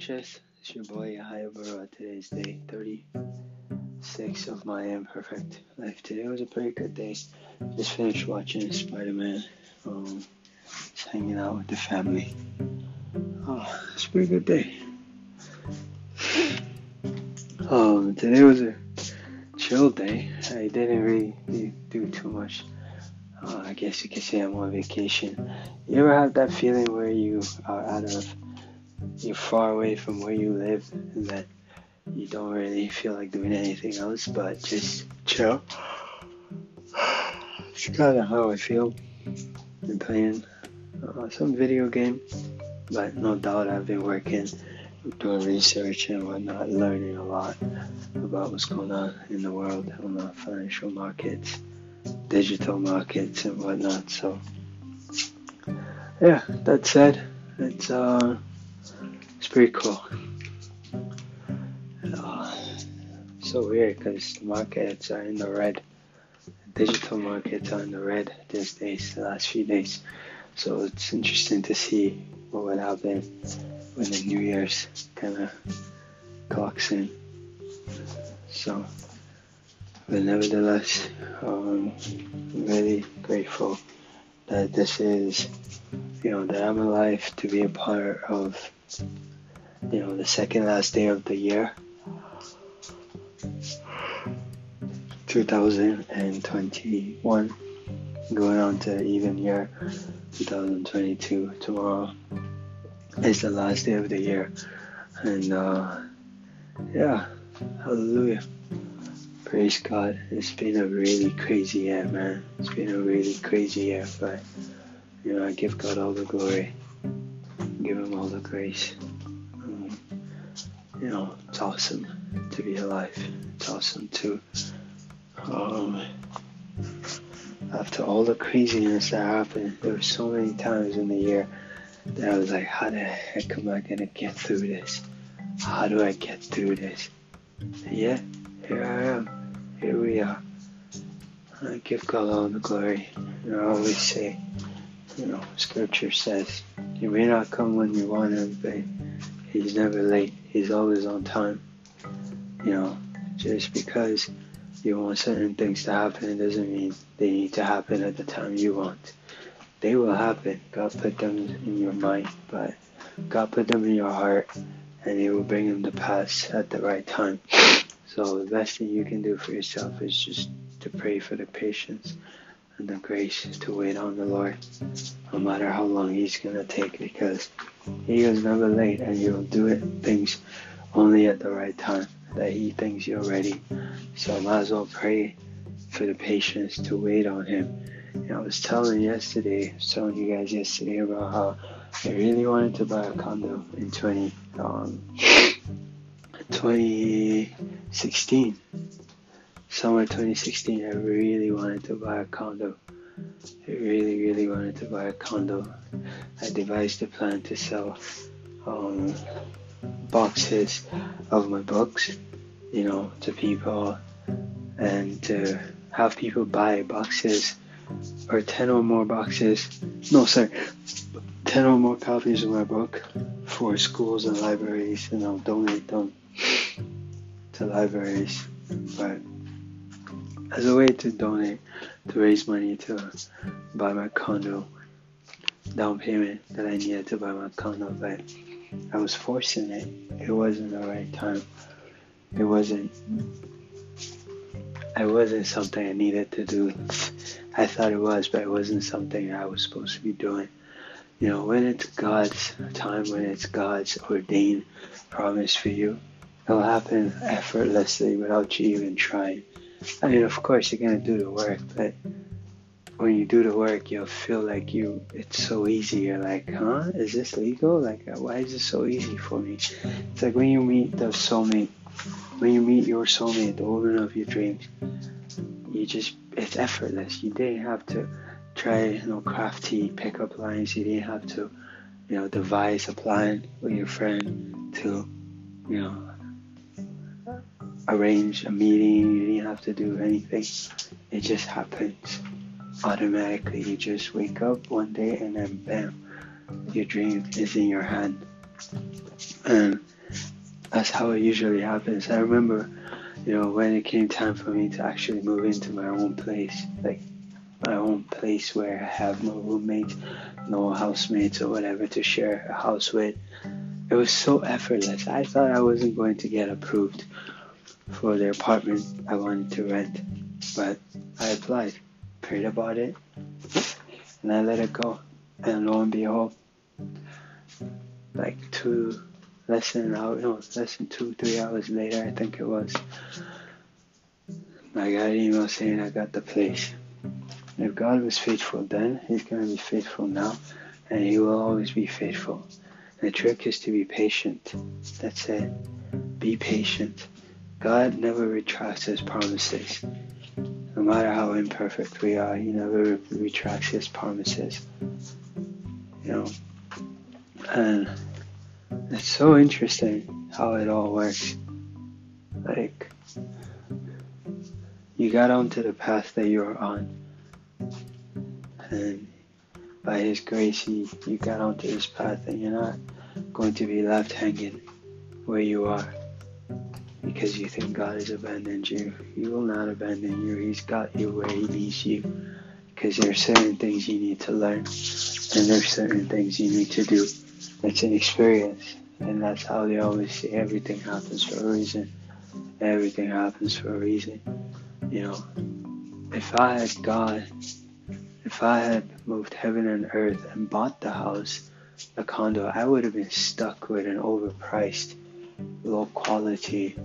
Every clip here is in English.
noches. It's your boy Yahya Barra. Today's day 36 of my imperfect life. Today was a pretty good day. Just finished watching Spider Man. Um, just hanging out with the family. Oh, it's a pretty good day. Um, today was a chill day. I didn't really do too much. Uh, I guess you could say I'm on vacation. You ever have that feeling where you are out of you're far away from where you live and that you don't really feel like doing anything else but just chill. It's kind of how I feel. Been playing uh, some video game, but no doubt I've been working, doing research and whatnot, learning a lot about what's going on in the world on the financial markets, digital markets, and whatnot. So, yeah, that said, it's uh it's pretty cool. Uh, so weird because the markets are in the red. Digital markets are in the red these days, the last few days. So it's interesting to see what would happen when the New Year's kind of clocks in. So, but nevertheless, um, I'm really grateful that this is, you know, that I'm alive to be a part of you know, the second last day of the year, 2021, going on to even year 2022. Tomorrow is the last day of the year, and uh, yeah, hallelujah. Praise God. It's been a really crazy year, man. It's been a really crazy year, but you know, I give God all the glory, give Him all the grace you know, it's awesome to be alive. It's awesome to, um, after all the craziness that happened, there were so many times in the year that I was like, how the heck am I gonna get through this? How do I get through this? And yeah, here I am. Here we are. I give God all the glory. And I always say, you know, scripture says, you may not come when you want him, but he's never late he's always on time. You know, just because you want certain things to happen doesn't mean they need to happen at the time you want. They will happen. God put them in your mind, but God put them in your heart, and He will bring them to pass at the right time. So the best thing you can do for yourself is just to pray for the patience and the grace to wait on the Lord, no matter how long He's gonna take, because He is never late, and He'll do it things only at the right time that He thinks you're ready. So I might as well pray for the patience to wait on Him. And I was telling yesterday, telling you guys yesterday about how I really wanted to buy a condo in 20, um, 2016 summer 2016, I really wanted to buy a condo. I really, really wanted to buy a condo. I devised a plan to sell um, boxes of my books, you know, to people and to have people buy boxes or 10 or more boxes. No, sorry, 10 or more copies of my book for schools and libraries, and I'll donate them to libraries. But as a way to donate to raise money to buy my condo down payment that I needed to buy my condo, but I was forcing it. It wasn't the right time. It wasn't. It wasn't something I needed to do. I thought it was, but it wasn't something I was supposed to be doing. You know, when it's God's time, when it's God's ordained promise for you, it'll happen effortlessly without you even trying. I mean, of course, you're gonna do the work, but when you do the work, you'll feel like you it's so easy. You're like, huh? Is this legal? Like, uh, why is this so easy for me? It's like when you meet the soulmate, when you meet your soulmate, the woman of your dreams. You just it's effortless. You didn't have to try, you know, crafty pickup lines. You didn't have to, you know, devise a plan with your friend to, you know, arrange a meeting, you didn't have to do anything. It just happens automatically. You just wake up one day and then bam, your dream is in your hand. And that's how it usually happens. I remember, you know, when it came time for me to actually move into my own place, like my own place where I have no roommates, no housemates or whatever to share a house with. It was so effortless. I thought I wasn't going to get approved for the apartment I wanted to rent, but I applied, prayed about it, and I let it go. And lo and behold, like two, less than an hour, no, less than two, three hours later, I think it was, I got an email saying I got the place. If God was faithful then, He's going to be faithful now, and He will always be faithful. The trick is to be patient. That's it. Be patient. God never retracts His promises. No matter how imperfect we are, He never retracts His promises. You know, and it's so interesting how it all works. Like, you got onto the path that you're on and by His grace, he, you got onto this path, and you're not going to be left hanging where you are because you think God has abandoned you. He will not abandon you. He's got you where He needs you because there are certain things you need to learn, and there's certain things you need to do. It's an experience, and that's how they always say everything happens for a reason. Everything happens for a reason. You know, if I had God if I had moved heaven and earth and bought the house, the condo, I would have been stuck with an overpriced, low quality,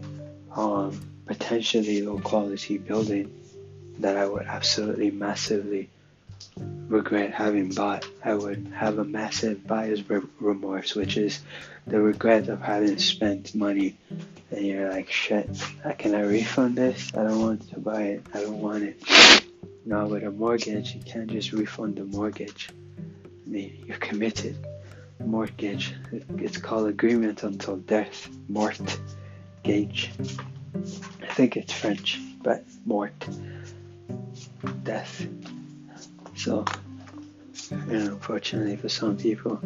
um, potentially low quality building that I would absolutely massively regret having bought. I would have a massive buyer's remorse, which is the regret of having spent money. And you're like, shit, can I refund this? I don't want to buy it. I don't want it. Now with a mortgage, you can't just refund the mortgage. I mean, you're committed. Mortgage. It's called agreement until death. Mort. Gage. I think it's French, but mort. Death. So, know, unfortunately for some people,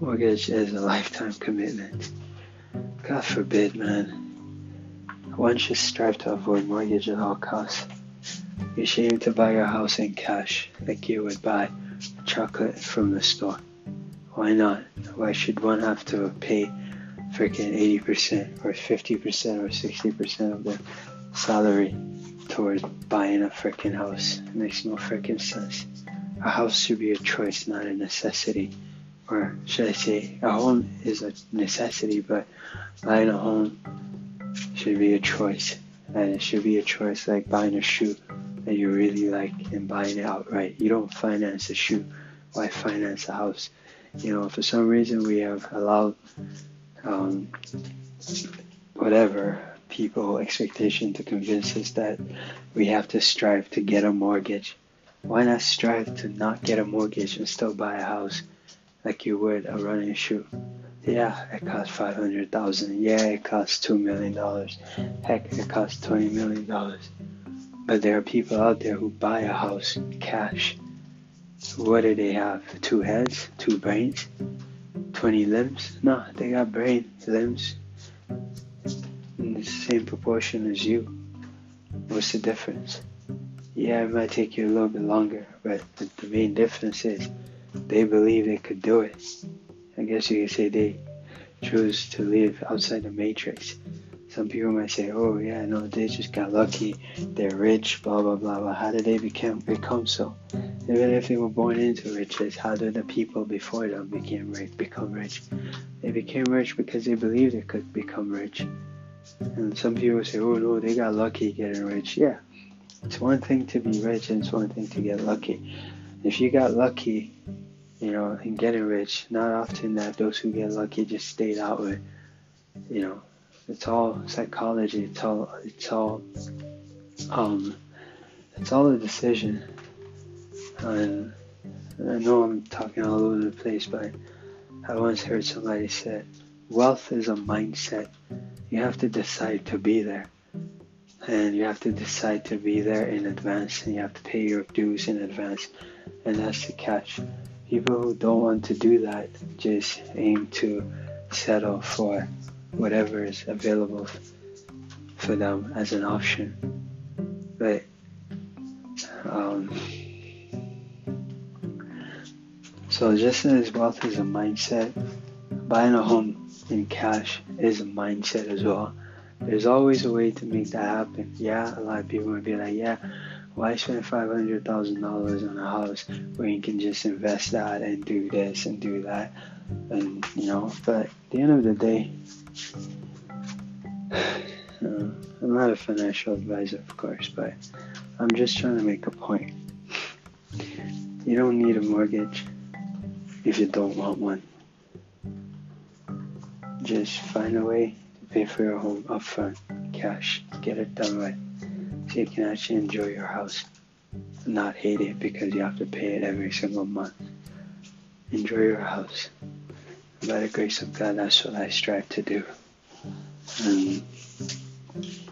mortgage is a lifetime commitment. God forbid, man. One should strive to avoid mortgage at all costs. You seem to buy your house in cash like you would buy chocolate from the store. Why not? Why should one have to pay freaking 80% or 50% or 60% of their salary towards buying a freaking house? It makes no freaking sense. A house should be a choice, not a necessity. Or should I say, a home is a necessity, but buying a home should be a choice. And it should be a choice like buying a shoe that you really like and buying it outright. You don't finance a shoe. Why finance a house? You know, for some reason we have allowed um, whatever people expectation to convince us that we have to strive to get a mortgage. Why not strive to not get a mortgage and still buy a house like you would a running shoe? Yeah, it costs five hundred thousand. Yeah, it costs two million dollars. Heck, it costs twenty million dollars. But there are people out there who buy a house cash. What do they have? Two heads? Two brains? 20 limbs? No, they got brain, limbs in the same proportion as you. What's the difference? Yeah, it might take you a little bit longer, but the main difference is they believe they could do it. I guess you could say they choose to live outside the matrix. Some people might say, "Oh yeah, no, they just got lucky. They're rich, blah blah blah." blah. How did they become become so? Even if they were born into riches, how did the people before them became rich, become rich? They became rich because they believed they could become rich. And some people say, "Oh no, they got lucky getting rich." Yeah, it's one thing to be rich, and it's one thing to get lucky. If you got lucky, you know, in getting rich, not often that those who get lucky just stayed out with, you know, it's all psychology. It's all it's all um, it's all a decision. And I know I'm talking all over the place, but I once heard somebody said, wealth is a mindset. You have to decide to be there. And you have to decide to be there in advance and you have to pay your dues in advance. And that's the catch. People who don't want to do that just aim to settle for whatever is available for them as an option. But um, so just as wealth is a mindset, buying a home in cash is a mindset as well. There's always a way to make that happen. Yeah, a lot of people would be like, yeah, why spend five hundred thousand dollars on a house where you can just invest that and do this and do that, and you know? But at the end of the day, Uh, I'm not a financial advisor, of course, but I'm just trying to make a point. You don't need a mortgage if you don't want one. Just find a way to pay for your home upfront, cash, get it done right so you can actually enjoy your house and not hate it because you have to pay it every single month. Enjoy your house. By the grace of God, that's what I strive to do. And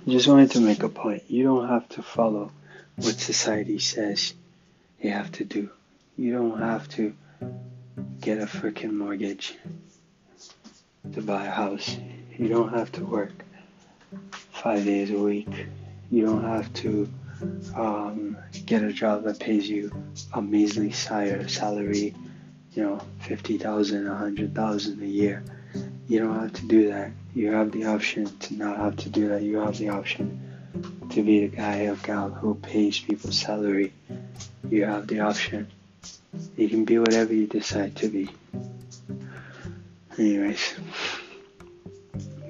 I just wanted to make a point. You don't have to follow what society says you have to do. You don't have to get a freaking mortgage to buy a house. You don't have to work five days a week you don't have to um, get a job that pays you a measly salary, you know, fifty thousand, a year. You don't have to do that. You have the option to not have to do that. You have the option to be the guy or gal who pays people's salary. You have the option. You can be whatever you decide to be. Anyways,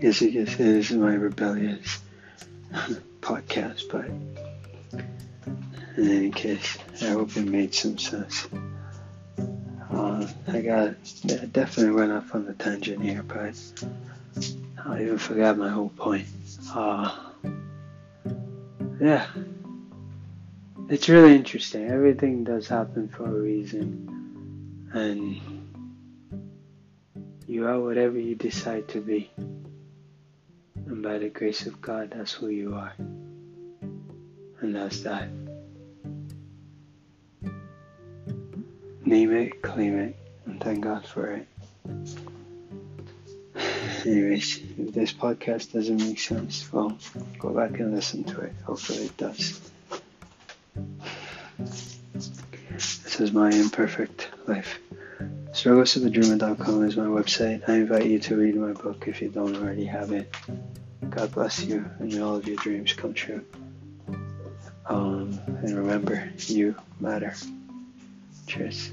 yes, I guess this is my rebellious podcast, but in any case, I hope it made some sense. Uh, I got I definitely went off on the tangent here, but I even forgot my whole point. Uh, yeah, it's really interesting. Everything does happen for a reason, and you are whatever you decide to be. And by the grace of God, that's who you are. And that's that. Name it, claim it, and thank God for it. Anyways, if this podcast doesn't make sense, well, go back and listen to it. Hopefully it does. This is my imperfect life. StrugglesToTheDreamer.com is my website. I invite you to read my book if you don't already have it. God bless you and may all of your dreams come true. Um, and remember, you matter. Cheers.